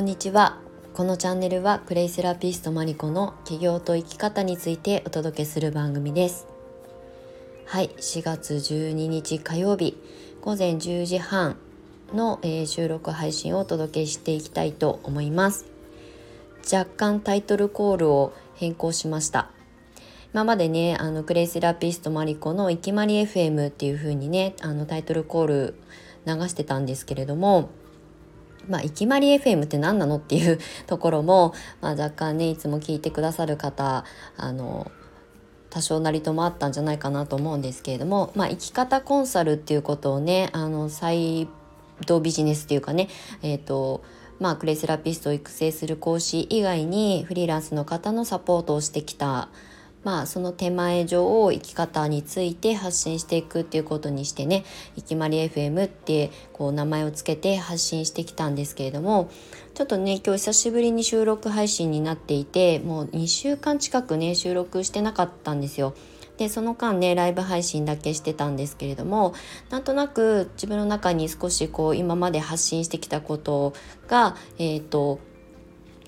こんにちは。このチャンネルはクレイセラピストマリコの起業と生き方についてお届けする番組です。はい4月12日火曜日午前10時半の、えー、収録配信をお届けしていきたいと思います。若干タイトルコールを変更しました。今までねあのクレイセラピストマリコの「いきまり FM」っていう風にねあのタイトルコール流してたんですけれどもまあ、いきまり FM って何なの？っていう ところも、まあ、若干ねいつも聞いてくださる方あの多少なりともあったんじゃないかなと思うんですけれども、まあ、生き方コンサルっていうことをねあのサイドビジネスっていうかねえっ、ー、とまあ、クレイセラピストを育成する講師以外にフリーランスの方のサポートをしてきたまあその手前上を生き方について発信していくっていうことにしてね「いきまり FM」ってこう名前を付けて発信してきたんですけれどもちょっとね今日久しぶりに収録配信になっていてもう2週間近くね収録してなかったんですよ。でその間ねライブ配信だけしてたんですけれどもなんとなく自分の中に少しこう今まで発信してきたことがえっ、ー、と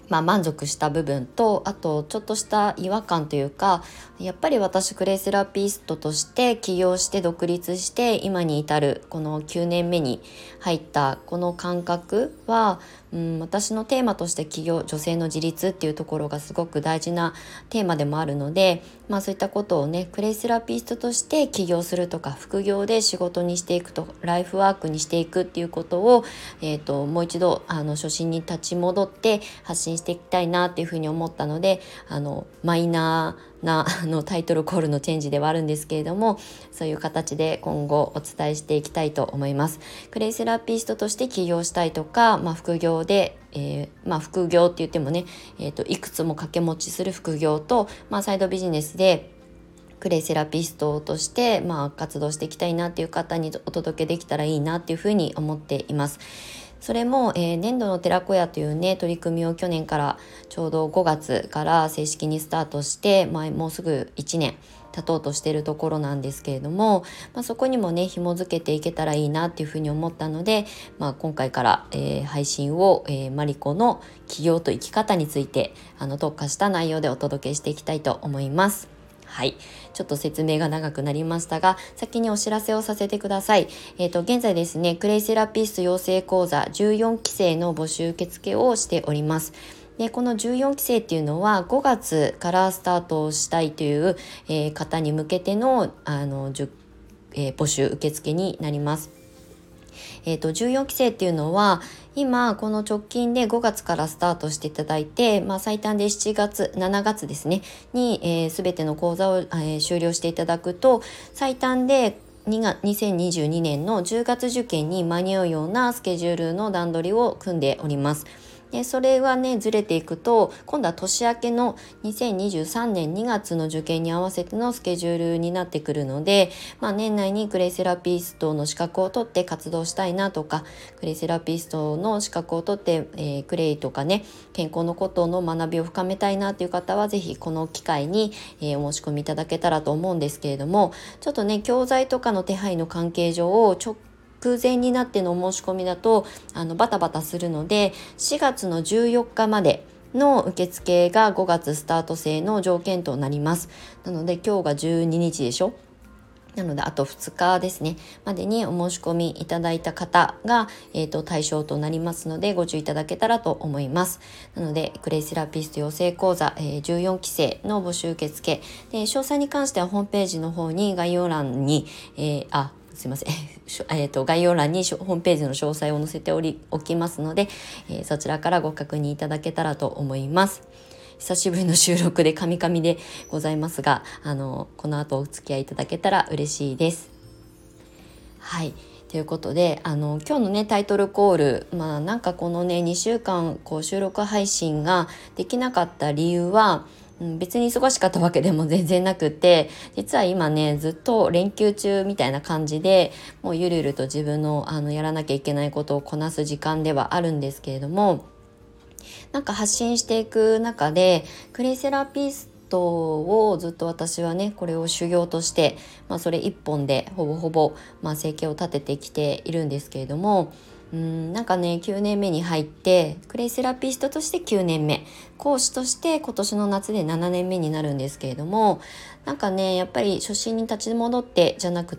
まあ、満足した部分とあとちょっとした違和感というかやっぱり私クレイセラピストとして起業して独立して今に至るこの9年目に入ったこの感覚はうん、私のテーマとして企業女性の自立っていうところがすごく大事なテーマでもあるので、まあ、そういったことをねクレイセラピストとして起業するとか副業で仕事にしていくとライフワークにしていくっていうことを、えーと、もう一度あの初心に立ち戻って発信していきたいなっていうふうに思ったのであのマイナーなあのタイトルコールのチェンジではあるんですけれどもそういう形で今後お伝えしていきたいと思います。クレイセラピストとして起業したいとか、まあ、副業で、えー、まあ、副業って言ってもね、えーと、いくつも掛け持ちする副業と、まあ、サイドビジネスでクレイセラピストとして、まあ、活動していきたいなっていう方にお届けできたらいいなっていうふうに思っています。それも、えー、年度の寺子屋というね取り組みを去年からちょうど5月から正式にスタートして、まあ、もうすぐ1年経とうとしているところなんですけれども、まあ、そこにもね紐づけていけたらいいなっていうふうに思ったので、まあ、今回から、えー、配信を、えー、マリコの起業と生き方についてあの特化した内容でお届けしていきたいと思います。はい。ちょっと説明が長くなりましたが、先にお知らせをさせてください。えっ、ー、と、現在ですね、クレイセラピスト養成講座14期生の募集受付をしております。でこの14期生っていうのは5月からスタートしたいという、えー、方に向けてのあの、えー、募集受付になります。えーと、14期生っていうのは今この直近で5月からスタートしていただいて、まあ、最短で7月7月ですねに、えー、全ての講座を、えー、終了していただくと最短で2が2022年の10月受験に間に合うようなスケジュールの段取りを組んでおります。でそれはねずれていくと今度は年明けの2023年2月の受験に合わせてのスケジュールになってくるので、まあ、年内にクレイセラピストの資格を取って活動したいなとかクレイセラピストの資格を取って、えー、クレイとかね健康のことの学びを深めたいなという方は是非この機会に、えー、お申し込みいただけたらと思うんですけれどもちょっとね教材とかの手配の関係上直空前になってのお申し込みだとあのバタバタするので4月の14日までの受付が5月スタート制の条件となります。なので今日が12日でしょ？なので、あと2日ですね、までにお申し込みいただいた方が、えっ、ー、と、対象となりますので、ご注意いただけたらと思います。なので、クレイセラピスト養成講座、えー、14期生の募集受付。で、詳細に関してはホームページの方に概要欄に、えー、あ、すいません、えーと、概要欄にホームページの詳細を載せておりおきますので、えー、そちらからご確認いただけたらと思います。久しぶりの収録でカミカミでございますが、あの、この後お付き合いいただけたら嬉しいです。はい。ということで、あの、今日のね、タイトルコール、まあなんかこのね、2週間こう収録配信ができなかった理由は、うん、別に忙しかったわけでも全然なくて実は今ねずっと連休中みたいな感じでもうゆるゆると自分のあのやらなきゃいけないことをこなす時間ではあるんですけれどもなんか発信していく中でクレイセラピストをずっと私はねこれを修行として、まあ、それ一本でほぼほぼ、まあ、生計を立ててきているんですけれどもうんなんかね9年目に入ってクレイセラピストとして9年目。講師として今年の夏で7年目になるんですけれどもなんかねやっぱり初心に立ち戻ってじゃなく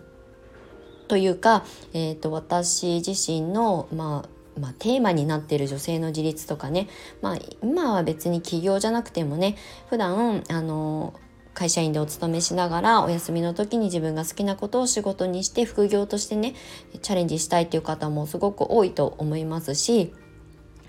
というか、えーと、私自身の、まあ、まあ、テーマになっている女性の自立とかね、まあ、今は別に起業じゃなくてもね普段あの会社員でお勤めしながらお休みの時に自分が好きなことを仕事にして副業としてねチャレンジしたいっていう方もすごく多いと思いますし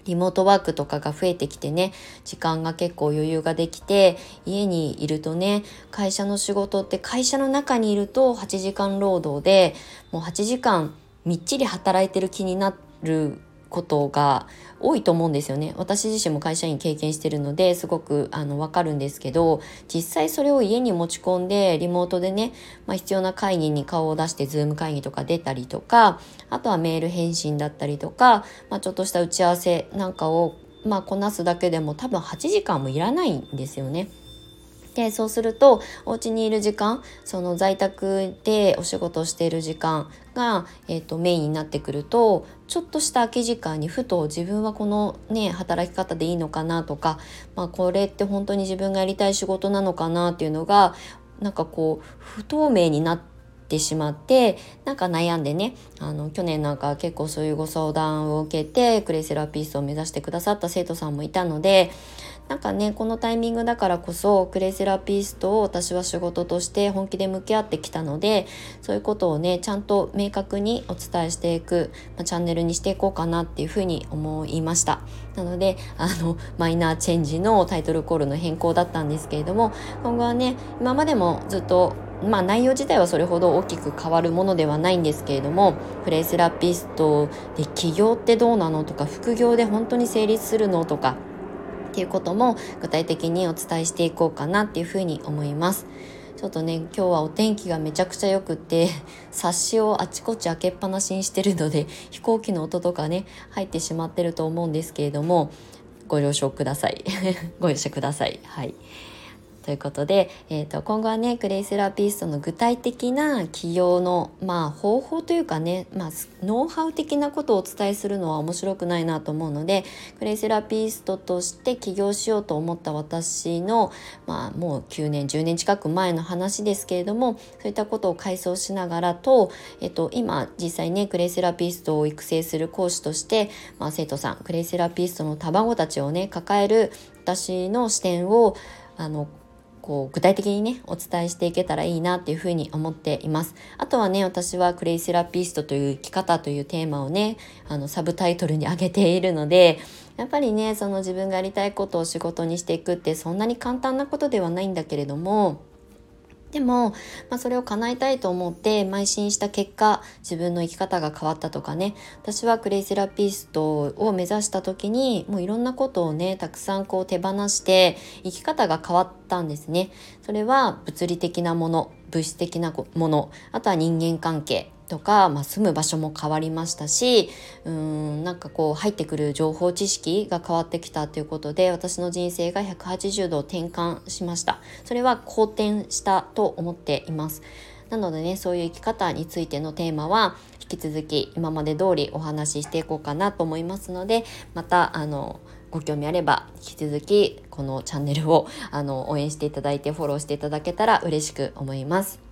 リモートワークとかが増えてきてね時間が結構余裕ができて家にいるとね会社の仕事って会社の中にいると8時間労働でもう8時間みっちり働いてる気になることが多いと思うんですよね私自身も会社員経験してるのですごくあの分かるんですけど実際それを家に持ち込んでリモートでね、まあ、必要な会議に顔を出してズーム会議とか出たりとかあとはメール返信だったりとか、まあ、ちょっとした打ち合わせなんかをまあ、こなすだけでも多分8時間もいらないんですよね。でそうするとお家にいる時間その在宅でお仕事をしている時間が、えーと、メインになってくるとちょっとした空き時間にふと自分はこのね働き方でいいのかなとか、まあ、これって本当に自分がやりたい仕事なのかなっていうのがなんかこう不透明になっててしまってなんか悩んでねあの去年なんか結構そういうご相談を受けてクレイセラピストを目指してくださった生徒さんもいたのでなんかねこのタイミングだからこそクレイセラピストを私は仕事として本気で向き合ってきたのでそういうことをねちゃんと明確にお伝えしていく、まあ、チャンネルにしていこうかなっていうふうに思いました。なのであのマイナーチェンジのタイトルコールの変更だったんですけれども今後はね今までもずっとまあ内容自体はそれほど大きく変わるものではないんですけれどもプレイセラピストで起業ってどうなのとか副業で本当に成立するのとかっていうことも具体的にお伝えしていこうかなっていうふうに思います。ちょっとね今日はお天気がめちゃくちゃ良くって冊子をあちこち開けっぱなしにしてるので飛行機の音とかね入ってしまってると思うんですけれどもご了承ください。ご容赦ください。はい。ということで、えーと、今後はねクレイセラピストの具体的な起業の、まあ、方法というかね、まあ、ノウハウ的なことをお伝えするのは面白くないなと思うのでクレイセラピストとして起業しようと思った私の、まあ、もう9年10年近く前の話ですけれどもそういったことを回想しながらと、えーと、今実際ねクレイセラピストを育成する講師として、まあ、生徒さんクレイセラピストの卵たちをね抱える私の視点をあのこう具体的にねお伝えしていけたらいいなっていうふうに思っています。あとはね私はクレイセラピストという生き方というテーマをねあのサブタイトルに挙げているのでやっぱりねその自分がやりたいことを仕事にしていくってそんなに簡単なことではないんだけれどもでも、まあ、それを叶えたいと思って邁進した結果自分の生き方が変わったとかね私はクレイセラピストを目指した時にもういろんなことをねたくさんこう手放して生き方が変わったんですね。それは物理的なもの物質的なものあとは人間関係とか、まあ、住む場所も変わりましたしうんなんかこう入ってくる情報知識が変わってきたということで私の人生が180度転換しましたそれは好転したと思っていますなのでねそういう生き方についてのテーマは引き続き今まで通りお話ししていこうかなと思いますのでまたあのご興味あれば引き続きこのチャンネルをあの応援していただいてフォローしていただけたら嬉しく思います。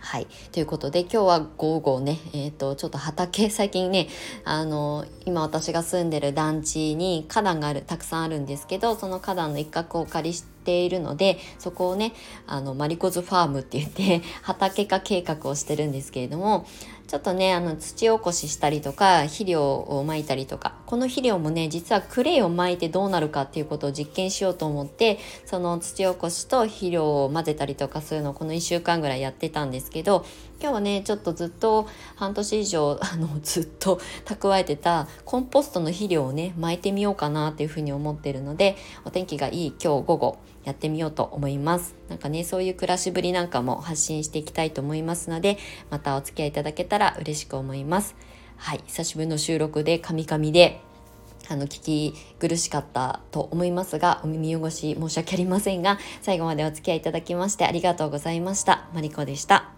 はい。ということで今日は午後ね、えっ、ー、と、ちょっと畑、最近ね、あの、今私が住んでる団地に花壇がある、たくさんあるんですけど、その花壇の一角をお借りしてているので、そこをね、あの、マリコズファームって言って、畑化計画をしてるんですけれども、ちょっとねあの土起こししたりとか肥料をまいたりとかこの肥料もね実はクレイをまいてどうなるかっていうことを実験しようと思ってその土起こしと肥料を混ぜたりとかそういうのをこの1週間ぐらいやってたんですけど今日はねちょっとずっと半年以上あのずっと蓄えてたコンポストの肥料をね巻いてみようかなっていうふうに思ってるのでお天気がいい今日午後。やってみようと思います。なんかねそういう暮らしぶりなんかも発信していきたいと思いますのでまたお付き合いいただけたら嬉しく思います。はい久しぶりの収録でカミカミであの聞き苦しかったと思いますがお耳汚し申し訳ありませんが最後までお付き合いいただきましてありがとうございました。マリコでした。